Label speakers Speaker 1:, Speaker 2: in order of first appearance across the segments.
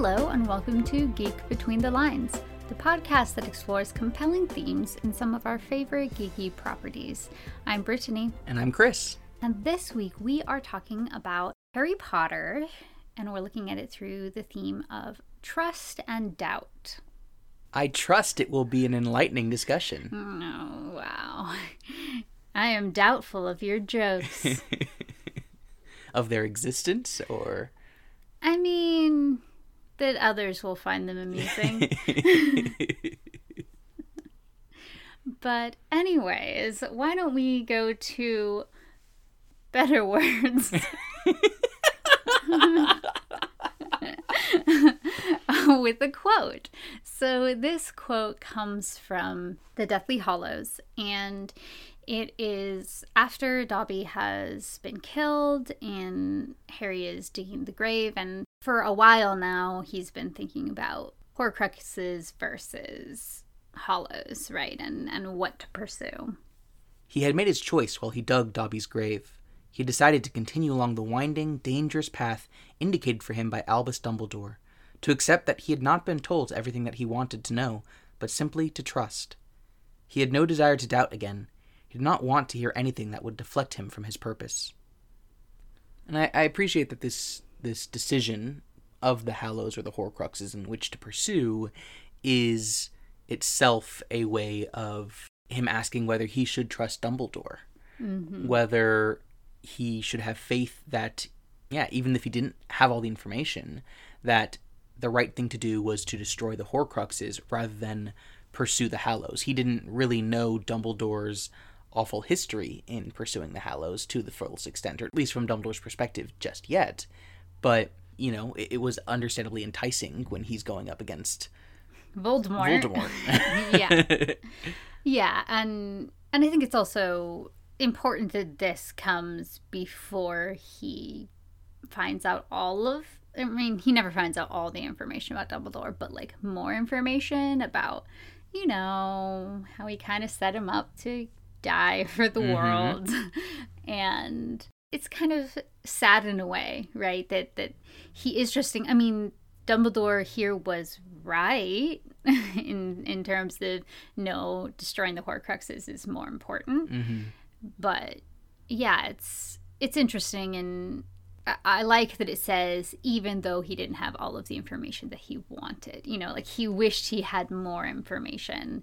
Speaker 1: Hello, and welcome to Geek Between the Lines, the podcast that explores compelling themes in some of our favorite geeky properties. I'm Brittany.
Speaker 2: And I'm Chris.
Speaker 1: And this week we are talking about Harry Potter, and we're looking at it through the theme of trust and doubt.
Speaker 2: I trust it will be an enlightening discussion.
Speaker 1: Oh, wow. I am doubtful of your jokes.
Speaker 2: of their existence, or?
Speaker 1: I mean, that others will find them amusing. but, anyways, why don't we go to better words? with a quote. So, this quote comes from the Deathly Hallows, and it is after Dobby has been killed and Harry is digging the grave. And for a while now, he's been thinking about Horcruxes versus Hallows, right? And, and what to pursue.
Speaker 2: He had made his choice while he dug Dobby's grave. He decided to continue along the winding, dangerous path indicated for him by Albus Dumbledore, to accept that he had not been told everything that he wanted to know, but simply to trust. He had no desire to doubt again, he did not want to hear anything that would deflect him from his purpose. And I, I appreciate that this this decision of the Hallows or the Horcruxes in which to pursue is itself a way of him asking whether he should trust Dumbledore, mm-hmm. whether he should have faith that, yeah, even if he didn't have all the information, that the right thing to do was to destroy the Horcruxes rather than pursue the Hallows. He didn't really know Dumbledore's awful history in pursuing the Hallows to the fullest extent, or at least from Dumbledore's perspective, just yet. But you know, it, it was understandably enticing when he's going up against
Speaker 1: Voldemort.
Speaker 2: Voldemort.
Speaker 1: yeah, yeah, and and I think it's also important that this comes before he finds out all of. I mean, he never finds out all the information about Dumbledore, but like more information about, you know, how he kind of set him up to die for the mm-hmm. world and it's kind of sad in a way right that that he is trusting i mean dumbledore here was right in in terms of no destroying the horcruxes is more important mm-hmm. but yeah it's it's interesting and I like that it says even though he didn't have all of the information that he wanted. You know, like he wished he had more information.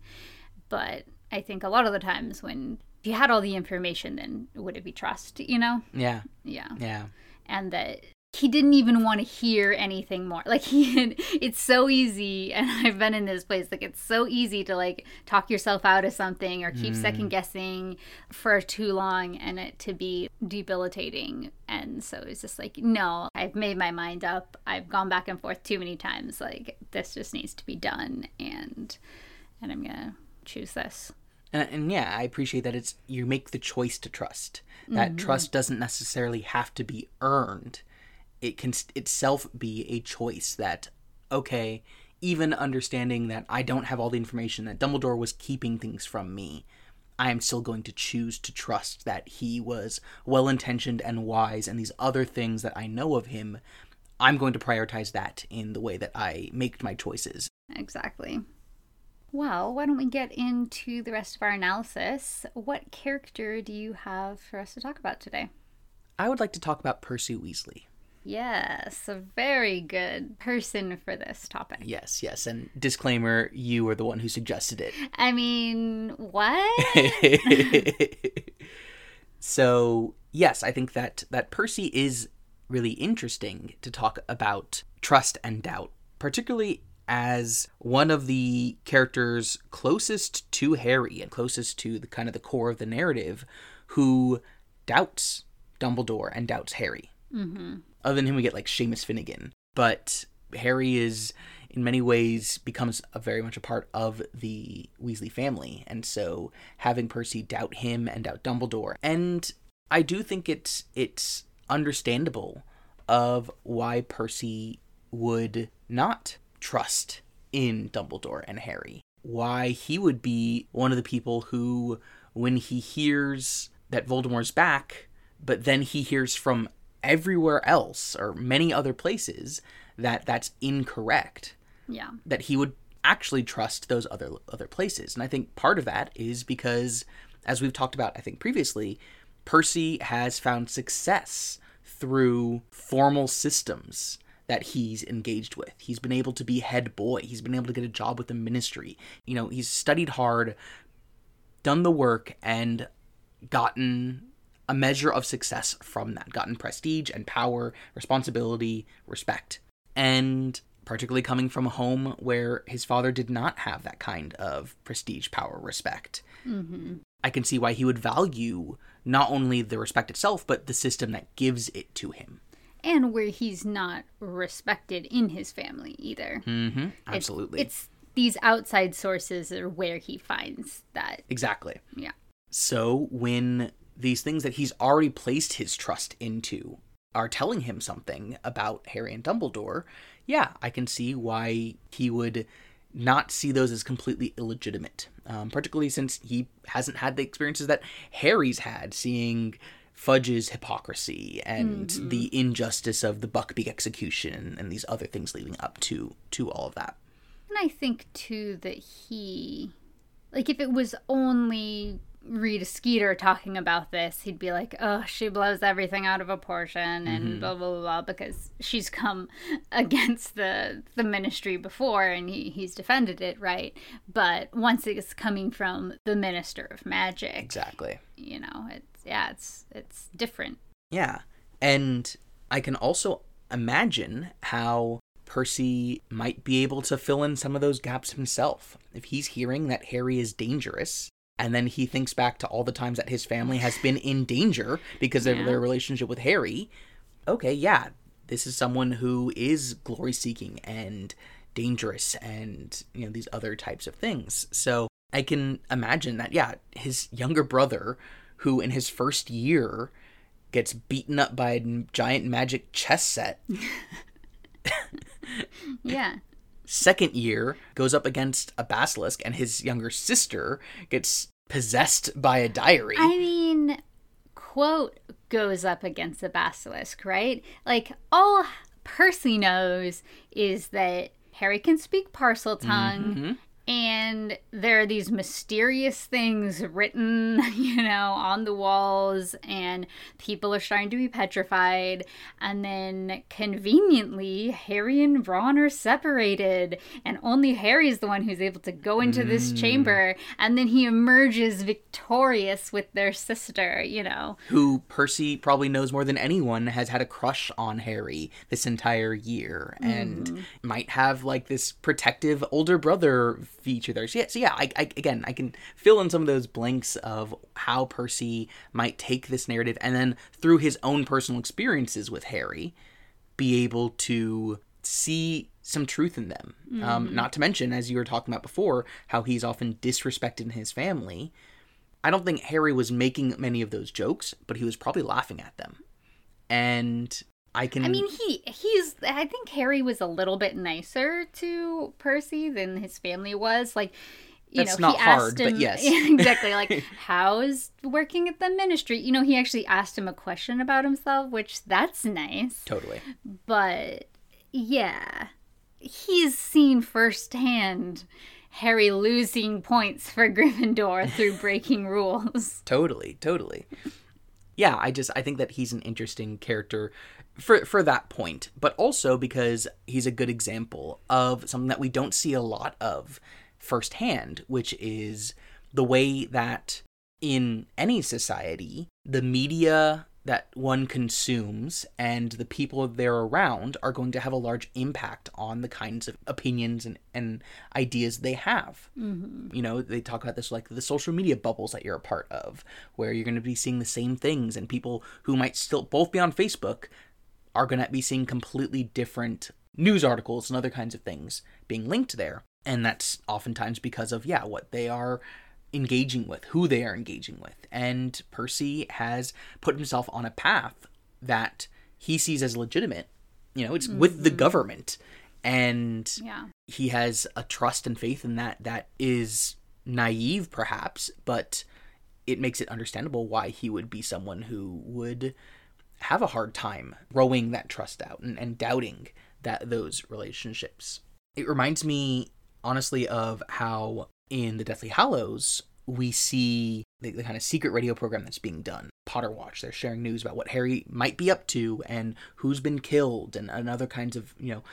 Speaker 1: But I think a lot of the times when if you had all the information, then would it be trust? You know?
Speaker 2: Yeah.
Speaker 1: Yeah.
Speaker 2: Yeah.
Speaker 1: And that he didn't even want to hear anything more. Like he had, it's so easy and I've been in this place like it's so easy to like talk yourself out of something or keep mm. second guessing for too long and it to be debilitating. And so it's just like no, I've made my mind up. I've gone back and forth too many times like this just needs to be done and and I'm going to choose this.
Speaker 2: And, and, yeah, I appreciate that it's you make the choice to trust. That mm-hmm. trust doesn't necessarily have to be earned. It can itself be a choice that okay, even understanding that I don't have all the information that Dumbledore was keeping things from me, I am still going to choose to trust that he was well-intentioned and wise and these other things that I know of him, I'm going to prioritize that in the way that I make my choices.
Speaker 1: Exactly. Well, why don't we get into the rest of our analysis? What character do you have for us to talk about today?
Speaker 2: I would like to talk about Percy Weasley.
Speaker 1: Yes, a very good person for this topic.
Speaker 2: Yes, yes. And disclaimer, you were the one who suggested it.
Speaker 1: I mean, what?
Speaker 2: so, yes, I think that that Percy is really interesting to talk about trust and doubt, particularly as one of the characters closest to Harry and closest to the kind of the core of the narrative who doubts Dumbledore and doubts Harry. Mm-hmm. Other than him, we get like Seamus Finnegan. But Harry is, in many ways, becomes a very much a part of the Weasley family. And so having Percy doubt him and doubt Dumbledore. And I do think it's it's understandable of why Percy would not trust in Dumbledore and Harry. Why he would be one of the people who, when he hears that Voldemort's back, but then he hears from everywhere else or many other places that that's incorrect.
Speaker 1: Yeah.
Speaker 2: That he would actually trust those other other places. And I think part of that is because as we've talked about I think previously, Percy has found success through formal systems that he's engaged with. He's been able to be head boy. He's been able to get a job with the ministry. You know, he's studied hard, done the work and gotten a measure of success from that, gotten prestige and power, responsibility, respect. And particularly coming from a home where his father did not have that kind of prestige, power, respect.
Speaker 1: Mm-hmm.
Speaker 2: I can see why he would value not only the respect itself, but the system that gives it to him.
Speaker 1: And where he's not respected in his family either.
Speaker 2: Mm-hmm. Absolutely.
Speaker 1: It's, it's these outside sources are where he finds that.
Speaker 2: Exactly.
Speaker 1: Yeah.
Speaker 2: So when these things that he's already placed his trust into are telling him something about Harry and Dumbledore, yeah, I can see why he would not see those as completely illegitimate. Um, particularly since he hasn't had the experiences that Harry's had, seeing Fudge's hypocrisy and mm-hmm. the injustice of the Buckbeak execution and these other things leading up to to all of that.
Speaker 1: And I think too that he, like, if it was only Rita Skeeter talking about this, he'd be like, "Oh, she blows everything out of proportion," and mm-hmm. blah blah blah, blah because she's come against the the ministry before, and he, he's defended it, right? But once it's coming from the minister of magic,
Speaker 2: exactly,
Speaker 1: you know, it's yeah, it's it's different.
Speaker 2: Yeah, and I can also imagine how Percy might be able to fill in some of those gaps himself. If he's hearing that Harry is dangerous, and then he thinks back to all the times that his family has been in danger because of their relationship with Harry. Okay, yeah, this is someone who is glory seeking and dangerous and, you know, these other types of things. So I can imagine that, yeah, his younger brother, who in his first year gets beaten up by a giant magic chess set.
Speaker 1: yeah
Speaker 2: second year goes up against a basilisk and his younger sister gets possessed by a diary.
Speaker 1: I mean, quote goes up against a basilisk, right? Like all Percy knows is that Harry can speak Parseltongue mm-hmm and there are these mysterious things written, you know, on the walls, and people are starting to be petrified. And then conveniently, Harry and Ron are separated, and only Harry is the one who's able to go into mm. this chamber. And then he emerges victorious with their sister, you know.
Speaker 2: Who Percy probably knows more than anyone has had a crush on Harry this entire year, and mm. might have like this protective older brother feature there. So yeah, so yeah I, I, again, I can fill in some of those blanks of how Percy might take this narrative and then through his own personal experiences with Harry, be able to see some truth in them. Um, mm-hmm. Um, not to mention, as you were talking about before, how he's often disrespected in his family. I don't think Harry was making many of those jokes, but he was probably laughing at them. And I can.
Speaker 1: I mean, he he's. I think Harry was a little bit nicer to Percy than his family was. Like, you
Speaker 2: That's
Speaker 1: know,
Speaker 2: not
Speaker 1: he
Speaker 2: hard,
Speaker 1: asked him
Speaker 2: but yes,
Speaker 1: exactly. Like, how is working at the ministry? You know, he actually asked him a question about himself, which that's nice.
Speaker 2: Totally.
Speaker 1: But yeah, he's seen firsthand. Harry losing points for Gryffindor through breaking rules.
Speaker 2: Totally, totally. Yeah, I just I think that he's an interesting character for for that point, but also because he's a good example of something that we don't see a lot of firsthand, which is the way that in any society, the media that one consumes and the people they're around are going to have a large impact on the kinds of opinions and, and ideas they have.
Speaker 1: Mm-hmm.
Speaker 2: You know, they talk about this like the social media bubbles that you're a part of, where you're going to be seeing the same things, and people who might still both be on Facebook are going to be seeing completely different news articles and other kinds of things being linked there. And that's oftentimes because of, yeah, what they are engaging with, who they are engaging with. And Percy has put himself on a path that he sees as legitimate. You know, it's mm-hmm. with the mm-hmm. government. And
Speaker 1: yeah.
Speaker 2: he has a trust and faith in that that is naive, perhaps, but it makes it understandable why he would be someone who would have a hard time rowing that trust out and, and doubting that those relationships. It reminds me honestly of how in the Deathly Hallows we see the, the, kind of secret radio program that's being done. Potter Watch. They're sharing news about what Harry might be up to and who's been killed and, and other kinds of you know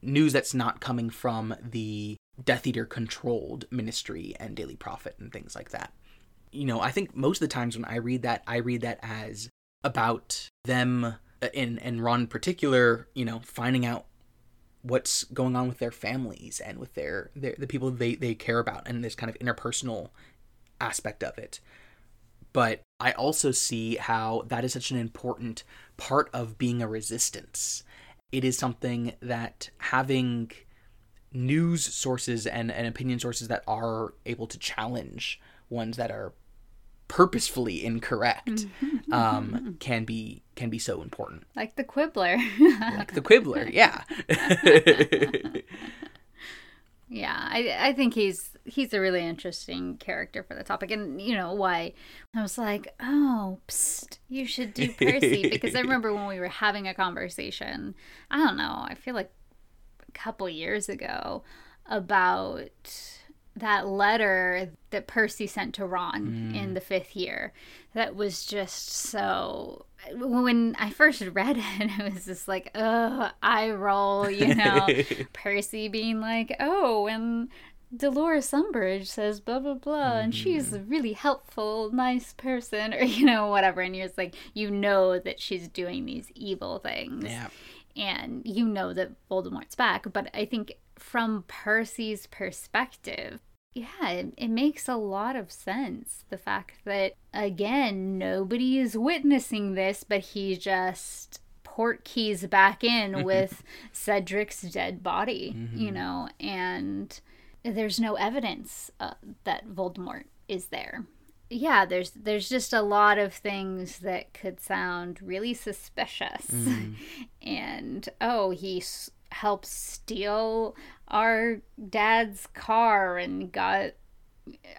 Speaker 2: news that's not coming from the Death Eater controlled ministry and Daily Prophet and things like that. You know, I think most of the times when I read that, I read that as about them in uh, and Ron in particular, you know, finding out what's going on with their families and with their, their the people they, they care about and this kind of interpersonal aspect of it. But I also see how that is such an important part of being a resistance. It is something that having news sources and, and opinion sources that are able to challenge ones that are purposefully incorrect mm-hmm. um, can be can be so important.
Speaker 1: Like the Quibbler.
Speaker 2: like the Quibbler, yeah.
Speaker 1: yeah, I I think he's he's a really interesting character for the topic, and you know why I was like, oh, psst, you should do Percy because I remember when we were having a conversation. I don't know. I feel like a couple years ago about that letter that Percy sent to Ron mm. in the fifth year. That was just so. When I first read it, it was just like, oh, I roll, you know. Percy being like, oh, and Dolores Umbridge says blah blah blah, mm. and she's a mm. really helpful, nice person, or you know whatever, and you're just like, you know that she's doing these evil things,
Speaker 2: yeah.
Speaker 1: and you know that Voldemort's back. But I think from Percy's perspective, yeah, it, it, makes a lot of sense. The fact that, again, nobody is witnessing this, but he just port keys back in with Cedric's dead body, mm-hmm. you know, and there's no evidence uh, that Voldemort is there. Yeah, there's there's just a lot of things that could sound really suspicious. Mm. and oh, he helped steal our dad's car and got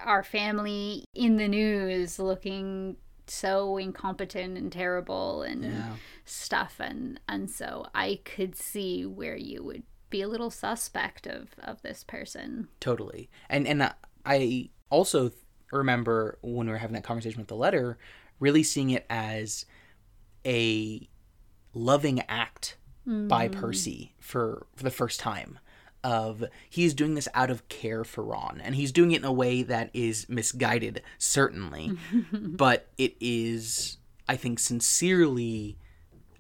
Speaker 1: our family in the news looking so incompetent and terrible and yeah. stuff and and so I could see where you would be a little suspect of of this person.
Speaker 2: Totally. And and I also remember when we were having that conversation with the letter really seeing it as a loving act mm. by Percy for, for the first time of he's doing this out of care for Ron and he's doing it in a way that is misguided certainly but it is I think sincerely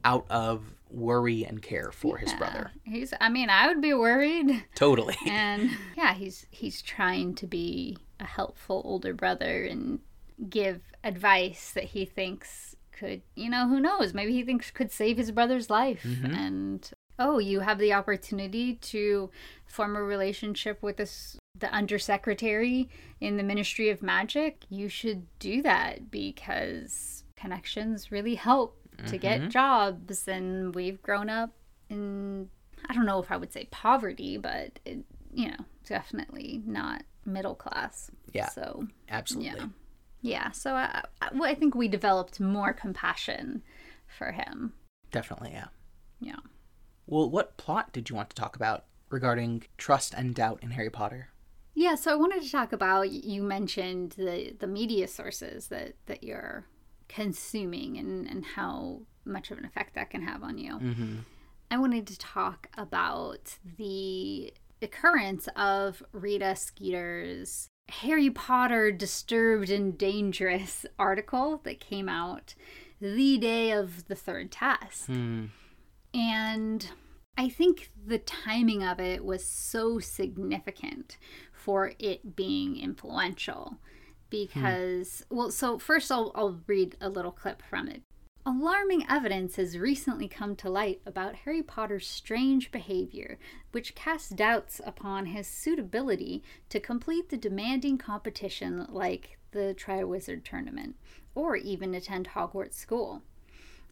Speaker 2: out of worry and care for yeah. his brother.
Speaker 1: He's I mean I would be worried.
Speaker 2: Totally.
Speaker 1: And yeah, he's he's trying to be a helpful older brother and give advice that he thinks could, you know, who knows, maybe he thinks could save his brother's life mm-hmm. and oh, you have the opportunity to form a relationship with this the undersecretary in the Ministry of Magic, you should do that because connections really help mm-hmm. to get mm-hmm. jobs and we've grown up in I don't know if I would say poverty, but it, you know, definitely not middle class.
Speaker 2: Yeah.
Speaker 1: So,
Speaker 2: absolutely.
Speaker 1: Yeah. Yeah, so I, I think we developed more compassion for him.
Speaker 2: Definitely, yeah.
Speaker 1: Yeah.
Speaker 2: Well, what plot did you want to talk about regarding trust and doubt in Harry Potter?
Speaker 1: Yeah, so I wanted to talk about you mentioned the the media sources that that you're consuming and and how much of an effect that can have on you.
Speaker 2: Mm-hmm.
Speaker 1: I wanted to talk about the occurrence of Rita Skeeter's Harry Potter Disturbed and Dangerous article that came out the day of the third test.
Speaker 2: Mm.
Speaker 1: And I think the timing of it was so significant for it being influential because, hmm. well, so first I'll, I'll read a little clip from it. Alarming evidence has recently come to light about Harry Potter's strange behavior, which casts doubts upon his suitability to complete the demanding competition like the Triwizard Tournament, or even attend Hogwarts School.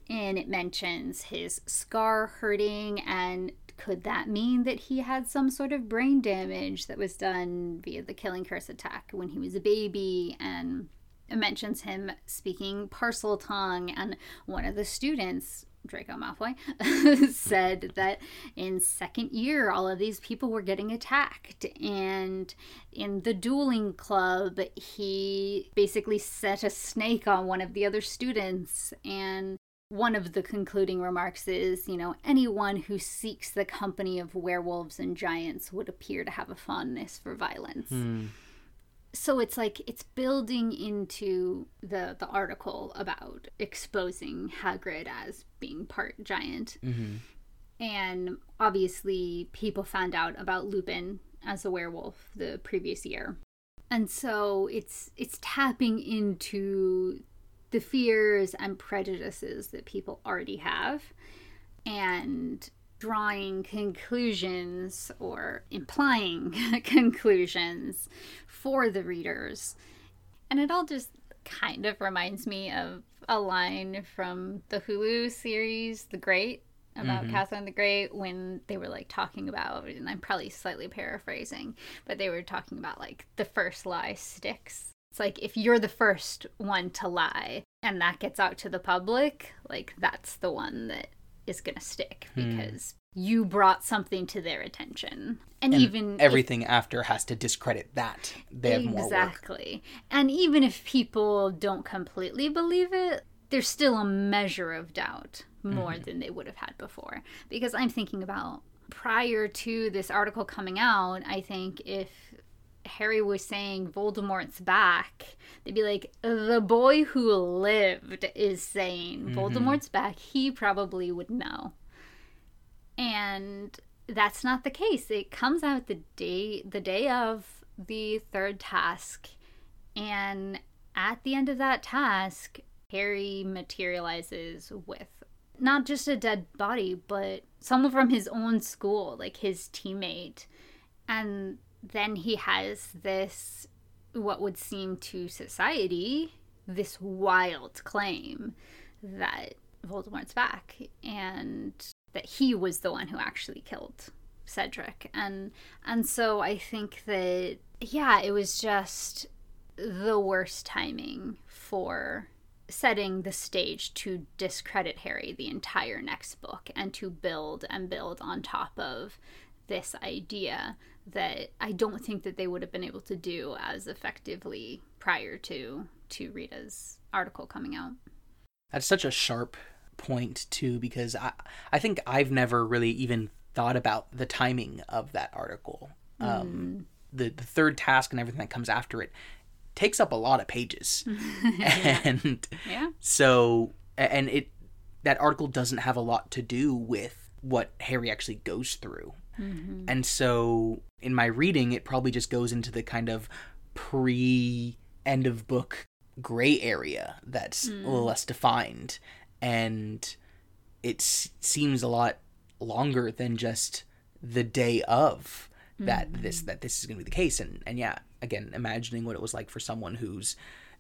Speaker 1: And it mentions his scar hurting and could that mean that he had some sort of brain damage that was done via the killing curse attack when he was a baby and mentions him speaking Parseltongue and one of the students Draco Malfoy, said that in second year, all of these people were getting attacked. And in the dueling club, he basically set a snake on one of the other students. And one of the concluding remarks is, you know, anyone who seeks the company of werewolves and giants would appear to have a fondness for violence.
Speaker 2: Hmm.
Speaker 1: So it's like it's building into the the article about exposing Hagrid as being part giant.
Speaker 2: Mm-hmm.
Speaker 1: And obviously people found out about Lupin as a werewolf the previous year. And so it's it's tapping into the fears and prejudices that people already have and drawing conclusions or implying conclusions for the readers. And it all just kind of reminds me of a line from the Hulu series, The Great, about
Speaker 2: Mhm.
Speaker 1: Catherine the Great, when they were like talking about, and I'm probably slightly paraphrasing, but they were talking about like the first lie sticks. It's like if you're the first one to lie and that gets out to the public, like that's the one that is going to stick
Speaker 2: Hmm.
Speaker 1: because you brought something to their attention. And,
Speaker 2: And
Speaker 1: even if-
Speaker 2: everything after has to discredit that. They have more work.
Speaker 1: exactly. And even if people don't completely believe it, there's still a measure of doubt more
Speaker 2: Mm-hmm.
Speaker 1: than they would have had before. Because I'm thinking about prior to this article coming out, I think if Harry was saying Voldemort's back, they'd be like, the boy who lived is saying
Speaker 2: Mm-hmm.
Speaker 1: Voldemort's back. He probably would know. And that's not the case. It comes out the day the day of the third task, and at the end of that task, Harry materializes with not just a dead body, but someone from his own school, like his teammate. And then he has this, what would seem to society, this wild claim that Voldemort's back and that he was the one who actually killed Cedric. And and so I think that yeah, it was just the worst timing for setting the stage to discredit Harry the entire next book and to build and build on top of this idea that I don't think that they would have been able to do as effectively prior to to Rita's article coming out.
Speaker 2: That's such a sharp point too, because I I think I've never really even thought about the timing of that article. Um, the the third task and everything that comes after it takes up a lot of pages, and
Speaker 1: Yeah.
Speaker 2: so and it that article doesn't have a lot to do with what Harry actually goes through. Mm-hmm. And so in my reading it probably just goes into the kind of pre end of book gray area that's a little mm. less defined. And it s- seems a lot longer than just the day of that this mm-hmm. that this is going to be the case. And and yeah again imagining what it was like for someone who's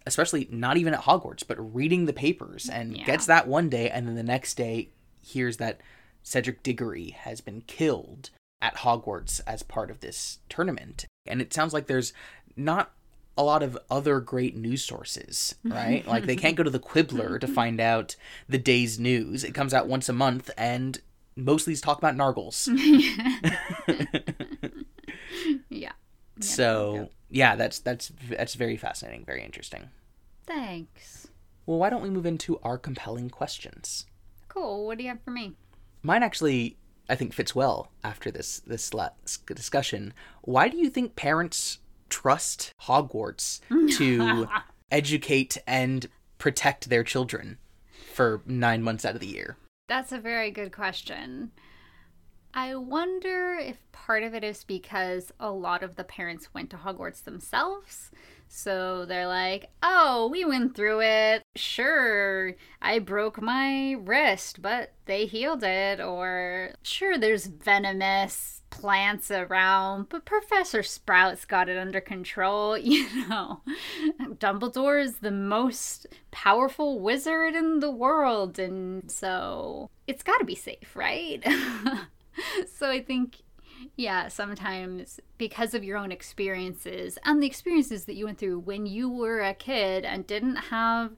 Speaker 2: especially not even at Hogwarts but reading the papers mm, and
Speaker 1: Yeah.
Speaker 2: gets that one day and then the next day hears that Cedric Diggory has been killed at Hogwarts as part of this tournament and it sounds like there's not a lot of other great news sources, mm-hmm. right? like they can't go to the Quibbler to mm-hmm. find out the day's news. It comes out once a month, and mostly it's talk about Nargles.
Speaker 1: Yeah.
Speaker 2: so yeah, that's that's that's very fascinating, very interesting.
Speaker 1: Thanks.
Speaker 2: Well, why don't we move into our compelling questions?
Speaker 1: Cool. What do you have for me?
Speaker 2: Mine actually, I think, fits well after this this discussion. Why do you think parents trust Hogwarts to educate and protect their children for nine months out of the year?
Speaker 1: That's a very good question. I wonder if part of it is because a lot of the parents went to Hogwarts themselves. So they're like, oh, we went through it. Sure, I broke my wrist, but they healed it. Or, sure, there's venomous plants around, but Professor Sprout's got it under control. You know, Dumbledore is the most powerful wizard in the world, and so it's got to be safe, right? so I think yeah, sometimes because of your own experiences and the experiences that you went through when you were a kid and didn't have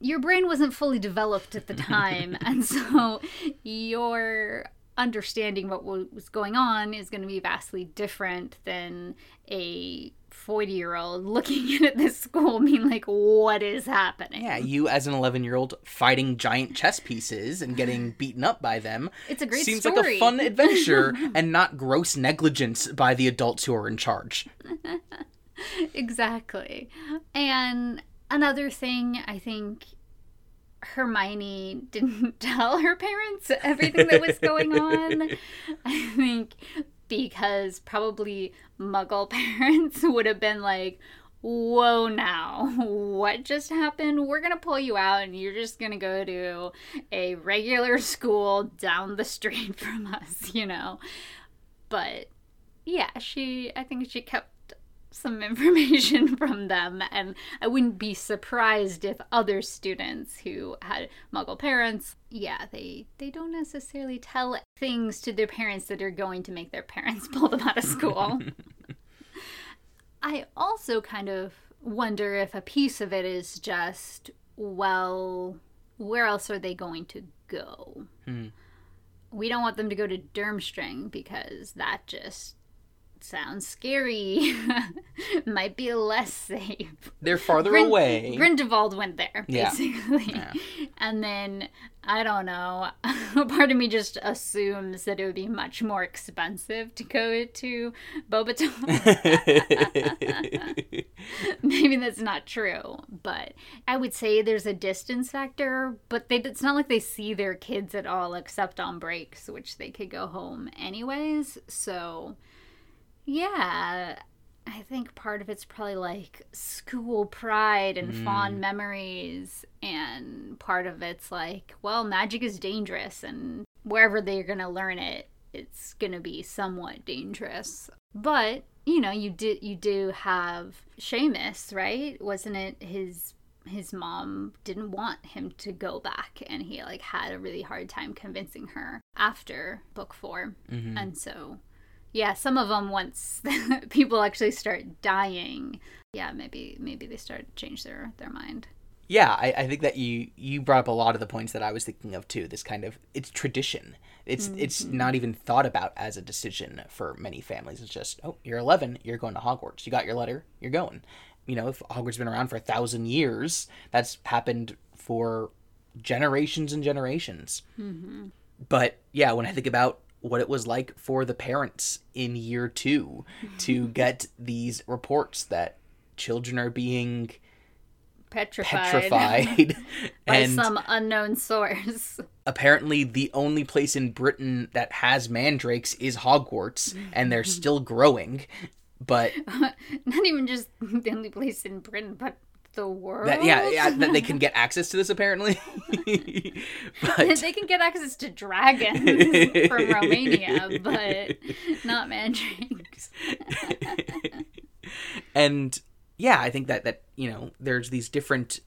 Speaker 1: your brain wasn't fully developed at the time, and so your understanding what was going on is going to be vastly different than a 40 year old looking in at this school being like what is happening
Speaker 2: Yeah, you as an 11 year old fighting giant chess pieces and getting beaten up by them.
Speaker 1: It's a great story.
Speaker 2: Seems
Speaker 1: story.
Speaker 2: like a fun adventure and not gross negligence by the adults who are in charge.
Speaker 1: exactly and another thing i think hermione didn't tell her parents everything that was going on i think because probably muggle parents would have been like whoa now what just happened? We're gonna pull you out and you're just gonna go to a regular school down the street from us you know? But yeah she i think she kept some information from them and i wouldn't be surprised if other students who had muggle parents yeah they they don't necessarily tell things to their parents that are going to make their parents pull them out of school i also kind of wonder if a piece of it is just well where else are they going to go
Speaker 2: Hmm.
Speaker 1: we don't want them to go to Durmstrang because that just sounds scary. Might be less safe.
Speaker 2: They're farther away.
Speaker 1: Grindelwald went there,
Speaker 2: Yeah.
Speaker 1: basically.
Speaker 2: Yeah.
Speaker 1: And then, I don't know, part of me just assumes that it would be much more expensive to go to Beauxbatons. Maybe that's not true, but I would say there's a distance factor, but they, it's not like they see their kids at all except on breaks, which they could go home anyways. So, yeah, I think part of it's probably like school pride and fond memories, and part of it's like, well, magic is dangerous, and wherever they're going to learn it, it's going to be somewhat dangerous. But you know, you did you do have Seamus, right? Wasn't it his his mom didn't want him to go back and he like had a really hard time convincing her after book 4.
Speaker 2: Mhm.
Speaker 1: And so yeah, some of them once people actually start dying, yeah, maybe maybe they start to change their their mind.
Speaker 2: Yeah, I, I think that you you brought up a lot of the points that I was thinking of too. This kind of it's tradition. It's it's mm-hmm. not even thought about as a decision for many families. It's just oh, you're 11, you're going to Hogwarts. You got your letter, you're going. You know, if Hogwarts has been around for a thousand years, that's happened for generations and generations. Mm-hmm. But yeah, when I think about what it was like for the parents in year two to get these reports that children are being
Speaker 1: Petrified,
Speaker 2: petrified
Speaker 1: by some unknown source.
Speaker 2: apparently the only place in britain that has mandrakes is hogwarts and they're still growing but
Speaker 1: Not even just the only place in Britain, but the world.
Speaker 2: that yeah, yeah that they can get access to this apparently but
Speaker 1: they can get access to dragons from Romania, but not mandrakes.
Speaker 2: and yeah i think that that you know there's these different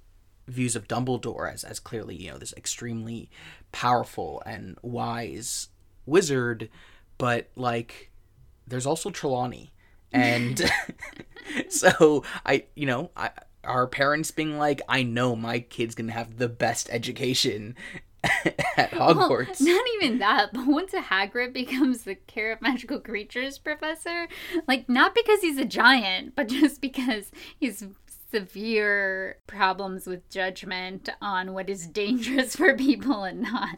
Speaker 2: views of dumbledore as as clearly you know this extremely powerful and wise wizard but like there's also trelawney and so i you know i our parents being like i know my kid's gonna have the best education at hogwarts
Speaker 1: Well, not even that, but once a Hagrid becomes the care of magical creatures professor, like not because he's a giant, but just because he's severe problems with judgment on what is dangerous for people and not.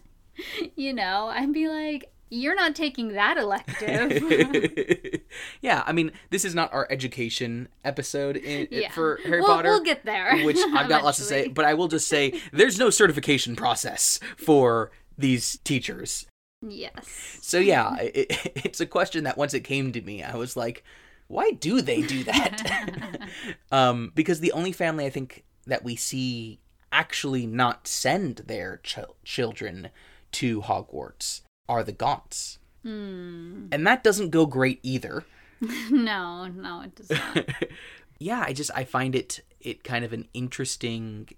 Speaker 1: You know, I'd be like, you're not taking that elective.
Speaker 2: yeah, I mean, this is not our education episode in,
Speaker 1: Yeah.
Speaker 2: for Harry
Speaker 1: We'll-
Speaker 2: Potter.
Speaker 1: we'll get there
Speaker 2: Which I've got lots to say, but I will just say there's no certification process for these teachers.
Speaker 1: yes.
Speaker 2: So yeah, it, it's a question that once it came to me, I was like, why do they do that? um, because the only family I think that we see actually not send their chil- children to Hogwarts are the Gaunts.
Speaker 1: Hmm.
Speaker 2: And that doesn't go great either.
Speaker 1: No, no, it does not.
Speaker 2: yeah, I just I find it it kind of an interesting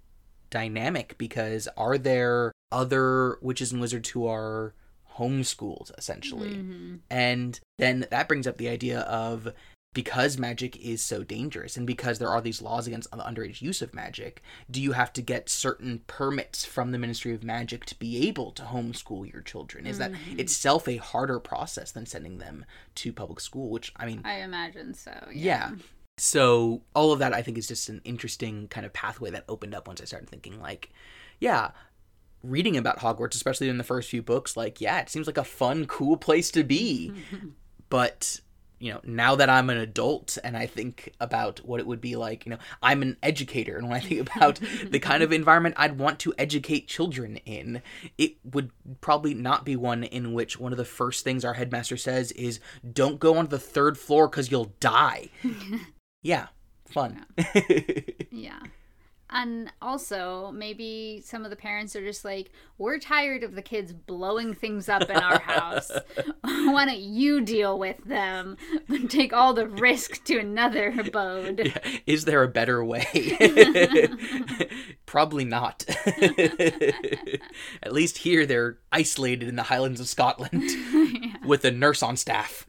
Speaker 2: dynamic because are there other witches and wizards who are homeschooled essentially?
Speaker 1: Mhm.
Speaker 2: And then that brings up the idea of because magic is so dangerous and because there are these laws against the underage use of magic, do you have to get certain permits from the Ministry of Magic to be able to homeschool your children? Is that mm-hmm. itself a harder process than sending them to public school, which I mean,
Speaker 1: I imagine so.
Speaker 2: yeah. So all of that I think is just an interesting kind of pathway that opened up once I started thinking like, yeah, reading about Hogwarts, especially in the first few books, like, yeah, it seems like a fun, cool place to be. but you know, now that I'm an adult and I think about what it would be like, you know, I'm an educator. And when I think about the kind of environment I'd want to educate children in, it would probably not be one in which one of the first things our headmaster says is, don't go onto the third floor because you'll die. yeah, fun.
Speaker 1: Yeah. And also, maybe some of the parents are just like, we're tired of the kids blowing things up in our house. Why don't you deal with them and take all the risk to another abode?
Speaker 2: Is there a better way? Probably not. At least here they're isolated in the Highlands of Scotland with a nurse on staff.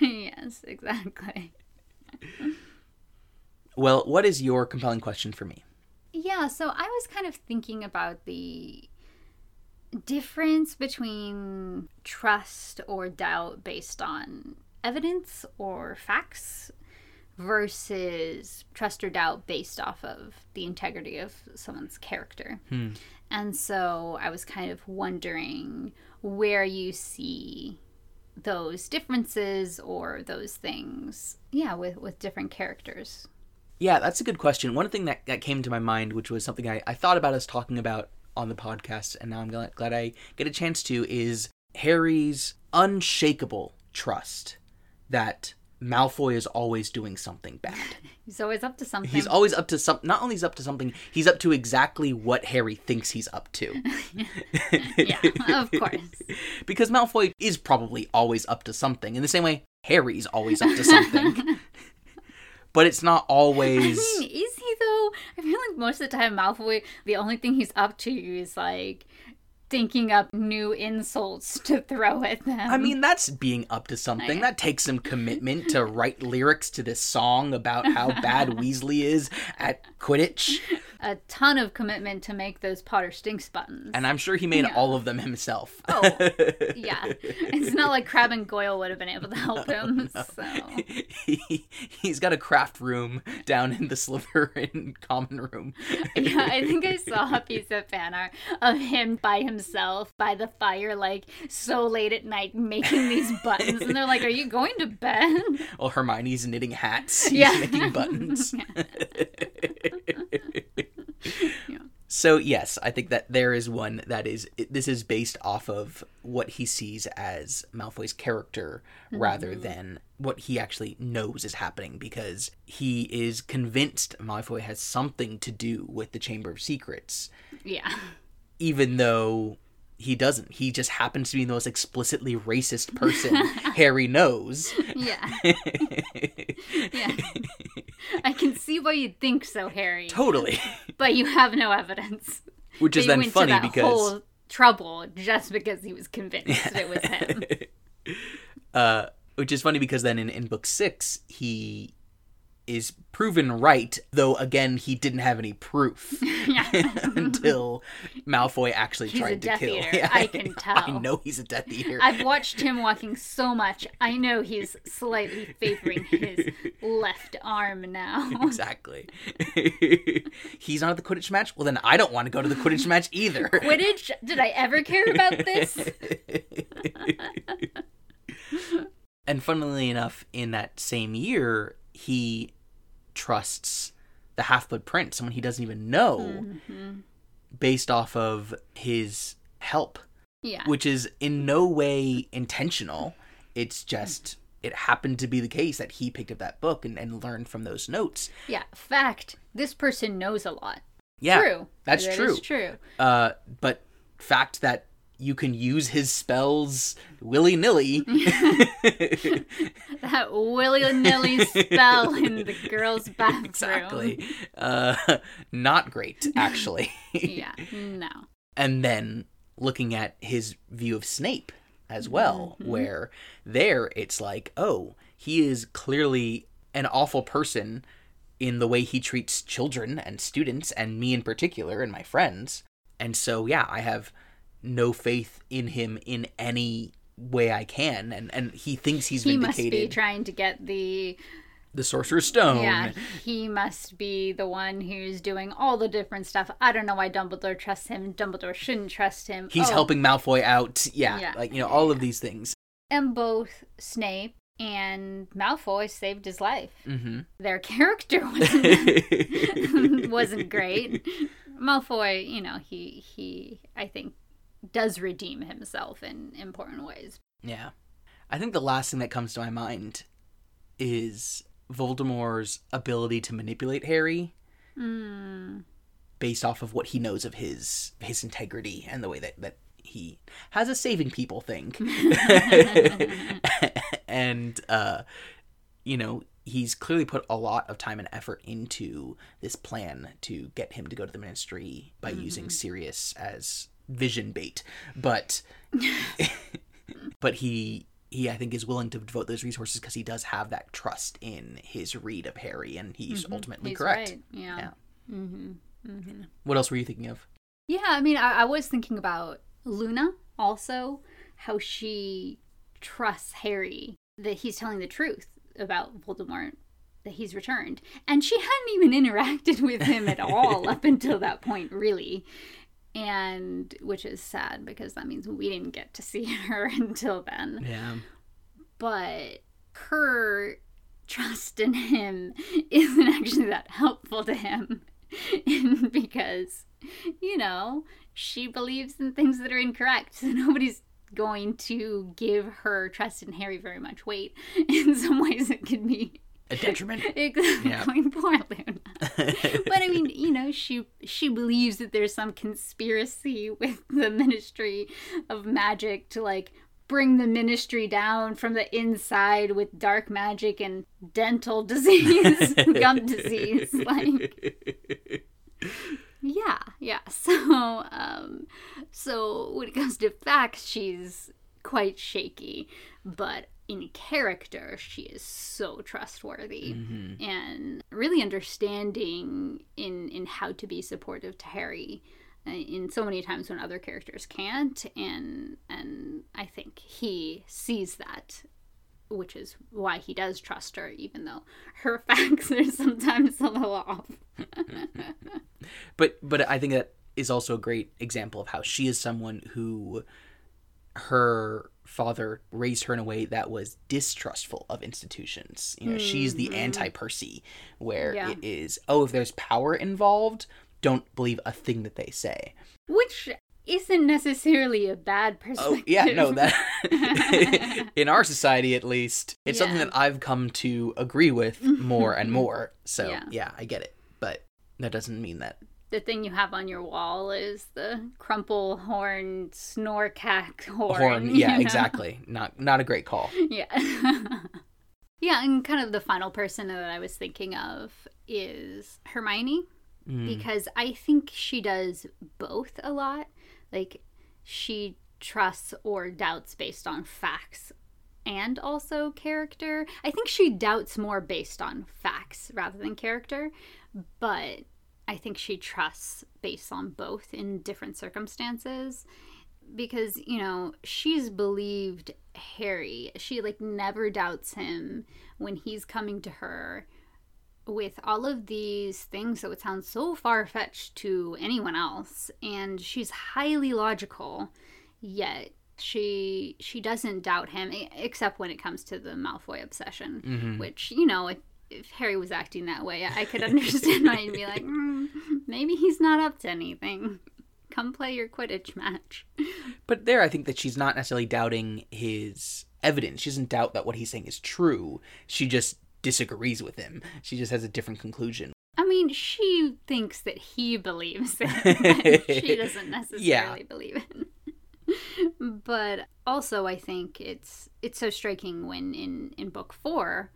Speaker 1: yes, exactly.
Speaker 2: Well, what is your compelling question for me?
Speaker 1: Yeah, so I was kind of thinking about the difference between trust or doubt based on evidence or facts versus trust or doubt based off of the integrity of someone's character. Hmm. And so I was kind of wondering where you see those differences or those things, yeah, with, with different characters.
Speaker 2: Yeah, that's a good question. One thing that, that came to my mind, which was something I, I thought about us talking about on the podcast, and now I'm glad, glad I get a chance to, is Harry's unshakable trust that Malfoy is always doing something bad.
Speaker 1: He's always up to something.
Speaker 2: He's always up to some. Not only is up to something, he's up to exactly what Harry thinks he's up to.
Speaker 1: yeah, of course.
Speaker 2: because Malfoy is probably always up to something. In the same way, Harry's always up to something. But it's not always.
Speaker 1: I mean, is he though? I feel like most of the time Malfoy, the only thing he's up to is like thinking up new insults to throw at them.
Speaker 2: I mean, that's being up to something. That takes some commitment to write lyrics to this song about how bad Weasley is at Quidditch.
Speaker 1: a ton of commitment to make those Potter Stinks buttons.
Speaker 2: And I'm sure he made
Speaker 1: Yeah.
Speaker 2: all of them himself.
Speaker 1: Oh, yeah. It's not like Crabbe and Goyle would have been able to help oh, him. So
Speaker 2: he, he's got a craft room down in the Slytherin common room.
Speaker 1: yeah, I think I saw a piece of fan art of him by himself by the fire, like so late at night making these buttons, and they're like, "Are you going to bed?"
Speaker 2: Well, Hermione's knitting hats. He's
Speaker 1: Yeah.
Speaker 2: making buttons. So yes, I think that there is one that is this is based off of what he sees as Malfoy's character rather mm-hmm. than what he actually knows is happening because he is convinced Malfoy has something to do with the Chamber of Secrets
Speaker 1: Yeah,
Speaker 2: even though he doesn't. He just happens to be the most explicitly racist person Harry knows.
Speaker 1: yeah, yeah. I can see why you'd think so, Harry,
Speaker 2: totally.
Speaker 1: but you have no evidence.
Speaker 2: Which is
Speaker 1: They
Speaker 2: then funny because
Speaker 1: whole trouble just because he was convinced it was him.
Speaker 2: uh, which is funny because then in, in book six he is proven right, though again he didn't have any proof until Malfoy actually
Speaker 1: He's a
Speaker 2: tried to
Speaker 1: Death
Speaker 2: kill.
Speaker 1: Eater. I can tell.
Speaker 2: I know he's a Death Eater.
Speaker 1: I've watched him walking so much. I know he's slightly favoring his left arm now.
Speaker 2: exactly. he's not at the Quidditch match. Well, then I don't want to go to the Quidditch match either.
Speaker 1: Quidditch? Did I ever care about this?
Speaker 2: and funnily enough, in that same year, he trusts the Half Blood Prince, someone he doesn't even know,
Speaker 1: Mm-hmm.
Speaker 2: based off of his help,
Speaker 1: Yeah.
Speaker 2: which is in no way intentional. It's just it happened to be the case that he picked up that book and, and learned from those notes.
Speaker 1: Yeah. Fact. This person knows a lot.
Speaker 2: Yeah,
Speaker 1: True.
Speaker 2: that's
Speaker 1: That
Speaker 2: true.
Speaker 1: true.
Speaker 2: Uh, but fact that you can use his spells willy nilly.
Speaker 1: That willy nilly spell in the girl's bathroom.
Speaker 2: exactly. Uh, not great, actually.
Speaker 1: Yeah. No.
Speaker 2: and then looking at his view of Snape as well,
Speaker 1: Mm-hmm.
Speaker 2: where there it's like, oh, he is clearly an awful person in the way he treats children and students and me in particular and my friends. And so yeah, I have no faith in him in any way I can and and he thinks he's
Speaker 1: He must
Speaker 2: vindicated
Speaker 1: be trying to get the
Speaker 2: the sorcerer's stone.
Speaker 1: yeah. He must be the one who's doing all the different stuff. I don't know why Dumbledore trusts him. Dumbledore shouldn't trust him.
Speaker 2: He's
Speaker 1: Oh,
Speaker 2: helping Malfoy out. Yeah,
Speaker 1: Yeah.
Speaker 2: like you know all of these things.
Speaker 1: And both Snape and Malfoy saved his life.
Speaker 2: hmm
Speaker 1: Their character wasn't wasn't great. Malfoy, you know, he he I think does redeem himself in important ways.
Speaker 2: Yeah. I think the last thing that comes to my mind is Voldemort's ability to manipulate Harry
Speaker 1: Mm.
Speaker 2: based off of what he knows of his his integrity and the way that, that he has a saving people thing. and uh you know, he's clearly put a lot of time and effort into this plan to get him to go to the ministry by using Sirius as vision bait. But but he he I think is willing to devote those resources because he does have that trust in his read of Harry and he's ultimately
Speaker 1: He's
Speaker 2: correct.
Speaker 1: right. Yeah.
Speaker 2: Yeah.
Speaker 1: Mm-hmm.
Speaker 2: What else were you thinking of?
Speaker 1: Yeah, I mean, I, I was thinking about Luna also, how she trusts Harry that he's telling the truth about Voldemort, that he's returned. And she hadn't even interacted with him at all up until that point, really. And which is sad because that means we didn't get to see her until then.
Speaker 2: Yeah.
Speaker 1: But her trust in him isn't actually that helpful to him because you know she believes in things that are incorrect so nobody's going to give her trust in harry very much weight in some ways it could be
Speaker 2: A detriment.
Speaker 1: exactly poor luna but i mean you know she she believes that there's some conspiracy with the ministry of magic to like bring the ministry down from the inside with dark magic and dental disease gum disease like yeah yeah. So um so when it comes to facts she's quite shaky. But in character she is so trustworthy
Speaker 2: Mm-hmm.
Speaker 1: and really understanding in in how to be supportive to harry uh, in so many times when other characters can't and and i think he sees that which is why he does trust her even though her facts are sometimes a little off
Speaker 2: but but I think that is also a great example of how she is someone who her father raised her in a way that was distrustful of institutions. You know, she's the mm-hmm. anti Percy, where
Speaker 1: Yeah.
Speaker 2: it is, oh, if there's power involved, don't believe a thing that they say.
Speaker 1: which isn't necessarily a bad
Speaker 2: Oh
Speaker 1: perspective
Speaker 2: yeah, no, that in our society at least, it's something that I've come to agree with more and more. So
Speaker 1: Yeah.
Speaker 2: yeah, I get it, but that doesn't mean that
Speaker 1: the thing you have on your wall is the crumple horn snorkack horn.
Speaker 2: horn.
Speaker 1: you
Speaker 2: Yeah,
Speaker 1: know?
Speaker 2: exactly. Not not a great call.
Speaker 1: Yeah. yeah, and kind of the final person that I was thinking of is Hermione
Speaker 2: Mm.
Speaker 1: because I think she does both a lot. Like she trusts or doubts based on facts and also character. I think she doubts more based on facts rather than character, but I think she trusts based on both in different circumstances because you know she's believed harry she like never doubts him when he's coming to her with all of these things that would sound so far-fetched to anyone else and she's highly logical yet she she doesn't doubt him except when it comes to the malfoy obsession
Speaker 2: Mhm.
Speaker 1: which you know if, if harry was acting that way i could understand why he'd be like mm, maybe he's not up to anything come play your quidditch match
Speaker 2: But there, I think that she's not necessarily doubting his evidence. She doesn't doubt that what he's saying is true. She just disagrees with him. She just has a different conclusion.
Speaker 1: I mean, she thinks that he believes it, she doesn't necessarily
Speaker 2: Yeah.
Speaker 1: believe it. but also, I think it's it's so striking when in in book four,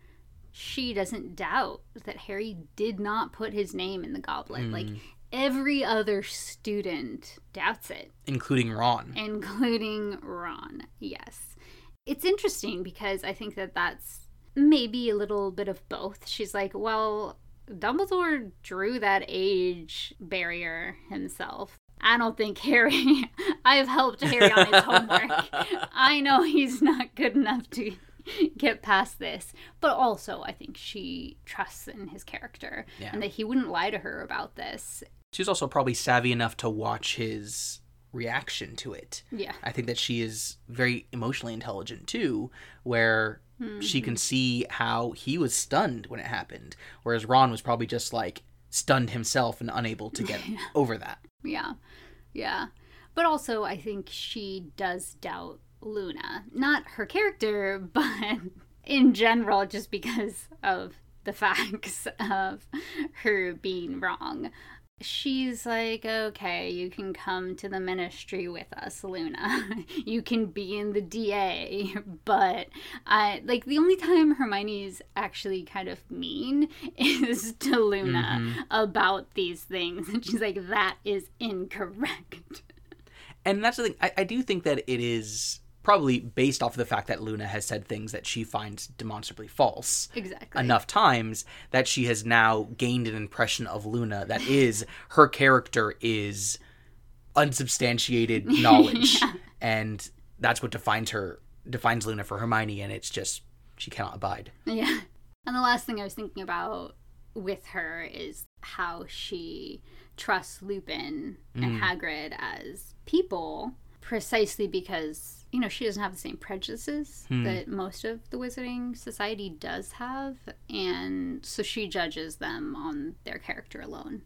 Speaker 1: she doesn't doubt that Harry did not put his name in the goblet. Hmm. Like every other student doubts it,
Speaker 2: including Ron.
Speaker 1: including Ron. Yes. It's interesting because I think that that's maybe a little bit of both. She's like, well, Dumbledore drew that age barrier himself. I don't think Harry, I've helped Harry on his homework. I know he's not good enough to get past this. But also, I think she trusts in his character
Speaker 2: Yeah.
Speaker 1: and that he wouldn't lie to her about this.
Speaker 2: She's also probably savvy enough to watch his reaction to it.
Speaker 1: Yeah.
Speaker 2: I think that she is very emotionally intelligent too, where she can hmm. see how he was stunned when it happened, whereas Ron was probably just like stunned himself and unable to get over that.
Speaker 1: Yeah. Yeah. But also, I think she does doubt Luna. Not her character, but in general, just because of the facts of her being wrong. She's like, okay, you can come to the ministry with us, Luna. you can be in the DA, but I like the only time Hermione's actually kind of mean is to Luna mm-hmm. about these things, and she's like, that is incorrect.
Speaker 2: And that's the thing. I, I do think that it is probably based off of the fact that Luna has said things that she finds demonstrably false
Speaker 1: Exactly.
Speaker 2: enough times that she has now gained an impression of Luna that is her character is unsubstantiated knowledge. And that's what defines her defines Luna for Hermione and it's just she cannot abide.
Speaker 1: Yeah. And the last thing I was thinking about with her is how she trusts Lupin and mm. Hagrid as people precisely because, you know, she doesn't have the same prejudices that most of the Wizarding Society does have. And so she judges them on their character alone.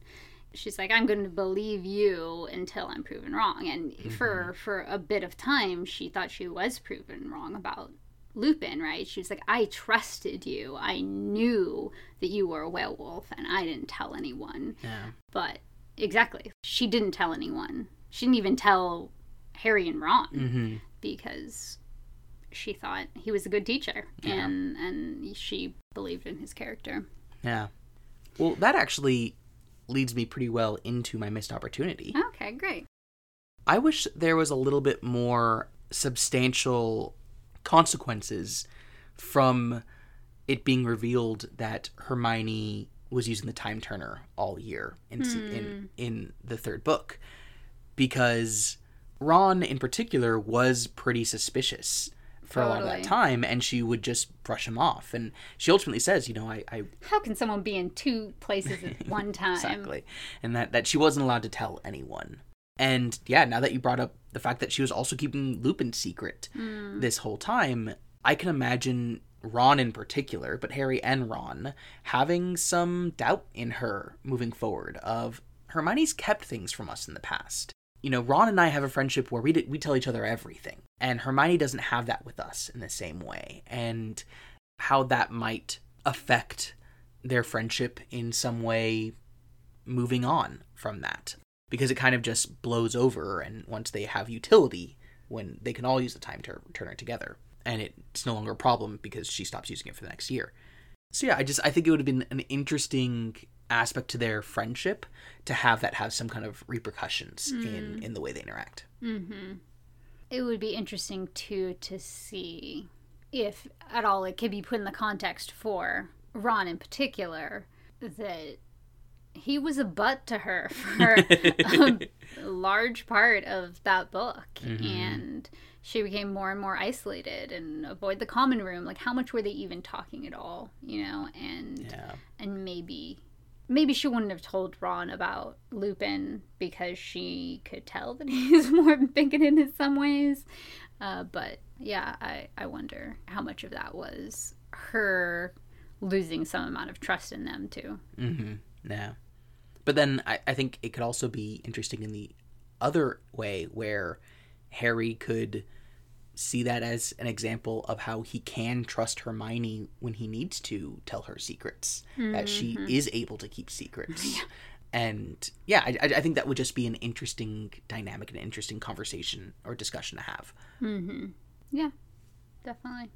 Speaker 1: She's like, I'm going to believe you until I'm proven wrong. And for for a bit of time, she thought she was proven wrong about Lupin, right? She was like, I trusted you. I knew that you were a werewolf, and I didn't tell anyone.
Speaker 2: Yeah.
Speaker 1: But exactly, she didn't tell anyone. She didn't even tell Harry and Ron
Speaker 2: Mm-hmm.
Speaker 1: Because she thought he was a good teacher, and and she believed in his character.
Speaker 2: Yeah. Well, that actually leads me pretty well into my missed opportunity.
Speaker 1: Okay, great.
Speaker 2: I wish there was a little bit more substantial consequences from it being revealed that Hermione was using the time turner all year in in hmm. in the third book because Ron in particular was pretty suspicious for a lot of that time and she would just brush him off and she ultimately says you know I, I
Speaker 1: How can someone be in two places at one time?
Speaker 2: Exactly. And that, that she wasn't allowed to tell anyone. And yeah, now that you brought up the fact that she was also keeping Lupin secret hmm. this whole time, I can imagine Ron in particular, but Harry and Ron, having some doubt in her moving forward of Hermione's kept things from us in the past. You know, Ron and I have a friendship where we, we tell each other everything, and Hermione doesn't have that with us in the same way. And how that might affect their friendship in some way moving on from that because it kind of just blows over and once they have utility when they can all use the time tur- it together and it's no longer a problem because she stops using it for the next year so yeah i just i think it would have been an interesting aspect to their friendship to have that have some kind of repercussions in mm. in the way they interact. Mm-hmm.
Speaker 1: It would be interesting too to see if at all it could be put in the context for Ron in particular that he was a butt to her for a large part of that book. Mm-hmm. And she became more and more isolated and avoid the common room. Like how much were they even talking at all you know? And
Speaker 2: yeah.
Speaker 1: and maybe maybe she wouldn't have told Ron about Lupin because she could tell that he's more bigoted in some ways. Uh, but yeah, I, I wonder how much of that was her losing some amount of trust in them too.
Speaker 2: Mm-hmm. Yeah. But then I, I think it could also be interesting in the other way where Harry could see that as an example of how he can trust Hermione when he needs to tell her secrets, that she is able to keep secrets. And yeah, I, I I think that would just be an interesting dynamic, an interesting conversation or discussion to have. Mm-hmm.
Speaker 1: Yeah, definitely.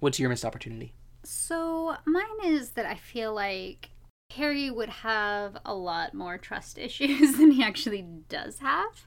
Speaker 2: What's your missed opportunity?
Speaker 1: So mine is that I feel like Harry would have a lot more trust issues than he actually does have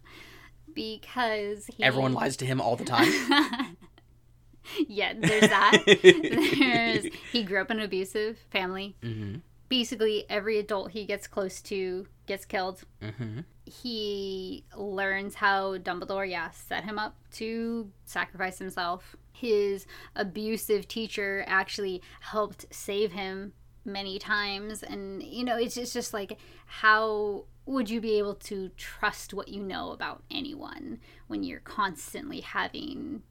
Speaker 1: because he...
Speaker 2: everyone lies to him all the time.
Speaker 1: yeah, there's that. there's he grew up in an abusive family.
Speaker 2: mm-hmm.
Speaker 1: Basically, every adult he gets close to gets killed.
Speaker 2: Mm-hmm.
Speaker 1: He learns how Dumbledore, yeah, set him up to sacrifice himself. His abusive teacher actually helped save him many times, and you know, it's just, just like how would you be able to trust what you know about anyone when you're constantly having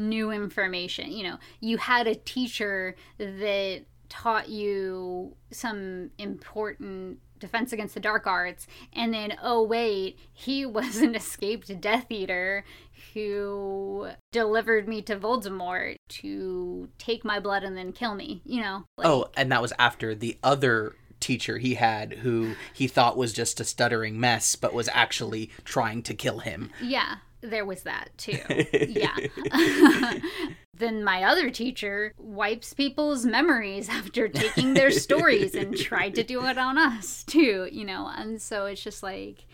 Speaker 1: new information. You know, you had a teacher that taught you some important defense against the dark arts and then oh wait he was an escaped death eater who delivered me to voldemort to take my blood and then kill me you know
Speaker 2: like, oh and that was after the other teacher he had who he thought was just a stuttering mess but was actually trying to kill him
Speaker 1: yeah there was that too. yeah. then my other teacher wipes people's memories after taking their stories and tried to do it on us too, you know. And so it's just like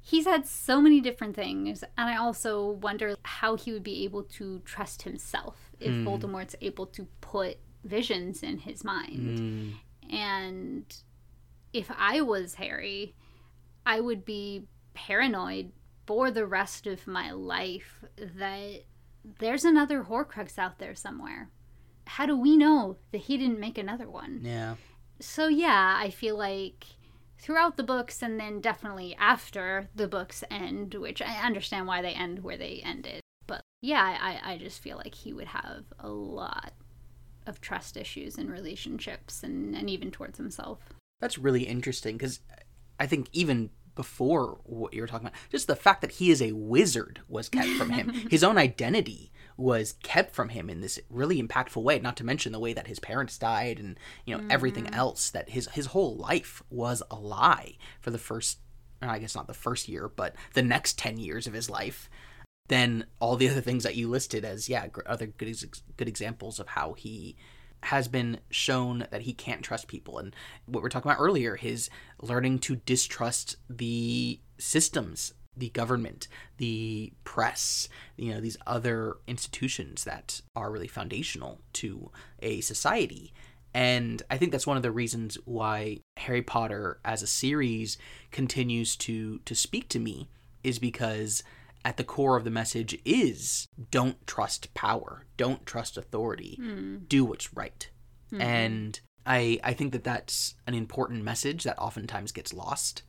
Speaker 1: he's had so many different things and I also wonder how he would be able to trust himself if mm. Voldemort's able to put visions in his mind. Mm. And if I was Harry, I would be paranoid for the rest of my life that there's another Horcrux out there somewhere. How do we know that he didn't make another one?
Speaker 2: Yeah.
Speaker 1: So yeah, I feel like throughout the books and then definitely after the books end, which I understand why they end where they ended. But yeah, I, I just feel like he would have a lot of trust issues in relationships and, and even towards himself.
Speaker 2: That's really interesting because I think even before what you were talking about. Just the fact that he is a wizard was kept from him. his own identity was kept from him in this really impactful way. Not to mention the way that his parents died and you know mm-hmm. everything else. That his his whole life was a lie for the first. I guess not the first year, but the next ten years of his life. Then all the other things that you listed as yeah, other good good examples of how he has been shown that he can't trust people. And what we are talking about earlier, his learning to distrust the systems, the government, the press, you know, these other institutions that are really foundational to a society. And I think that's one of the reasons why Harry Potter as a series continues to to speak to me is because at the core of the message is don't trust power, don't trust authority, mm. do what's right. Mm-hmm. And I I think that that's an important message that oftentimes gets lost,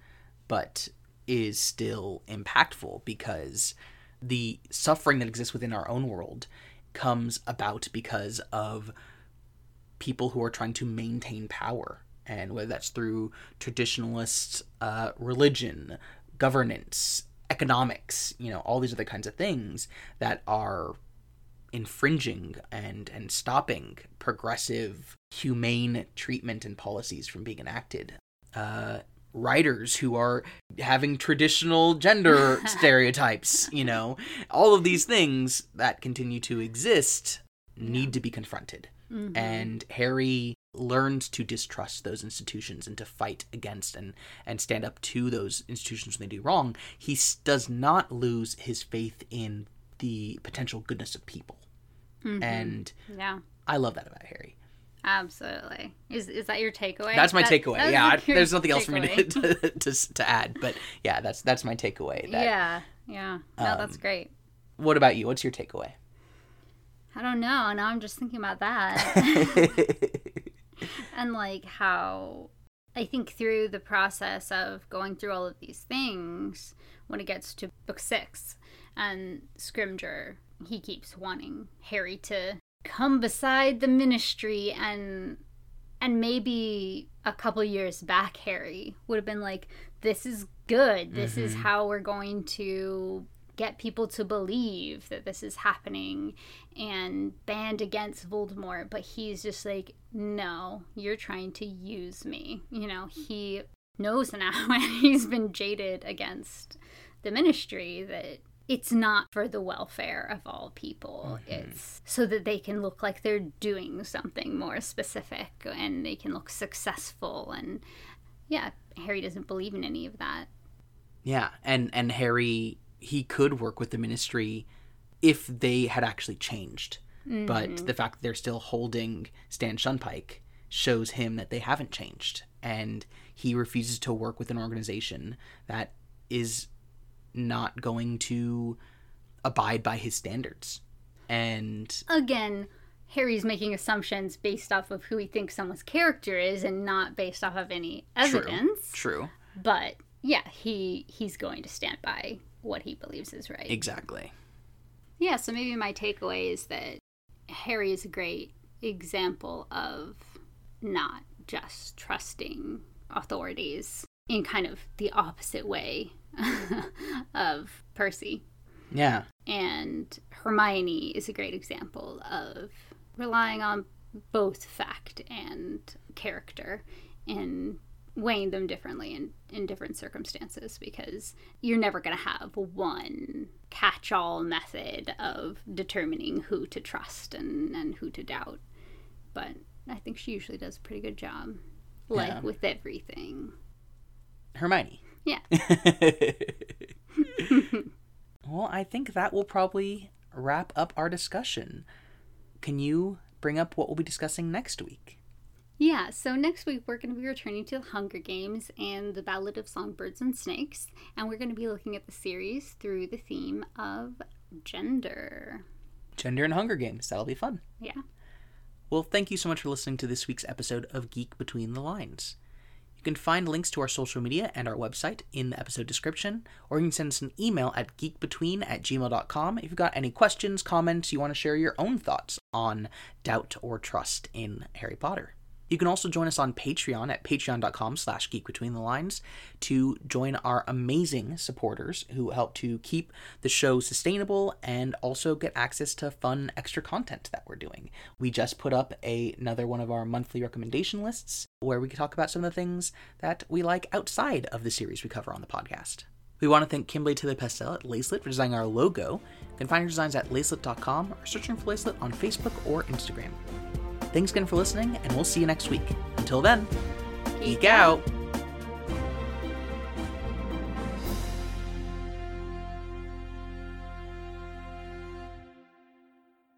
Speaker 2: but is still impactful because the suffering that exists within our own world comes about because of people who are trying to maintain power and whether that's through traditionalist uh, religion governance economics, you know, all these other kinds of things that are infringing and and stopping progressive humane treatment and policies from being enacted. Uh, writers who are having traditional gender stereotypes, you know, all of these things that continue to exist need to be confronted. Mm-hmm. And Harry learned to distrust those institutions and to fight against and and stand up to those institutions when they do wrong he does not lose his faith in the potential goodness of people. Mm-hmm. and
Speaker 1: yeah.
Speaker 2: I love that about harry.
Speaker 1: Absolutely. Is is that your takeaway?
Speaker 2: That's my that, takeaway. yeah there's nothing else for me to, to, to, to, add but yeah that's that's my takeaway that,
Speaker 1: yeah yeah. No um, that's great.
Speaker 2: what about you? What's your takeaway?
Speaker 1: I don't know. Now I'm just thinking about that. and like how I think through the process of going through all of these things, when it gets to book six and Scrimgeour, he keeps wanting Harry to come beside the ministry and and maybe a couple years back Harry would have been like this is good this mm-hmm. is how we're going to get people to believe that this is happening and band against Voldemort, but he's just like, no, you're trying to use me. You know, he knows now and he's been jaded against the ministry that it's not for the welfare of all people. Mm-hmm. It's so that they can look like they're doing something more specific and they can look successful. And yeah, Harry doesn't believe in any of that.
Speaker 2: Yeah, and and Harry he could work with the ministry if they had actually changed. Mm-hmm. But the fact that they're still holding Stan Shunpike shows him that they haven't changed and he refuses to work with an organization that is not going to abide by his standards. And
Speaker 1: again, Harry's making assumptions based off of who he thinks someone's character is and not based off of any evidence.
Speaker 2: True. true.
Speaker 1: But yeah, he he's going to stand by what he believes is right.
Speaker 2: Exactly.
Speaker 1: Yeah, so maybe my takeaway is that Harry is a great example of not just trusting authorities in kind of the opposite way of Percy.
Speaker 2: Yeah.
Speaker 1: And Hermione is a great example of relying on both fact and character and weighing them differently in, in different circumstances because you're never going to have one catch all method of determining who to trust and, and who to doubt. But I think she usually does a pretty good job, like yeah. with everything.
Speaker 2: Hermione.
Speaker 1: Yeah.
Speaker 2: well, I think that will probably wrap up our discussion. Can you bring up what we'll be discussing next week?
Speaker 1: Yeah, so next week we're going to be returning to the Hunger Games and the Ballad of Songbirds and Snakes, and we're going to be looking at the series through the theme of gender.
Speaker 2: Gender and Hunger Games. That'll be fun.
Speaker 1: Yeah.
Speaker 2: Well, thank you so much for listening to this week's episode of Geek Between the Lines. You can find links to our social media and our website in the episode description, or you can send us an email at geekbetween at gmail.com if you've got any questions, comments, you want to share your own thoughts on doubt or trust in Harry Potter. You can also join us on Patreon at patreon.com slash geekbetweenthelines to join our amazing supporters who help to keep the show sustainable and also get access to fun extra content that we're doing. We just put up a, another one of our monthly recommendation lists where we can talk about some of the things that we like outside of the series we cover on the podcast. We want to thank Kimberly Taylor Pastel at Lacelet for designing our logo. You can find her designs at lacelet.com or searching for Lacelet on Facebook or Instagram. Thanks again for listening, and we'll see you next week. Until then, geek, geek out. out.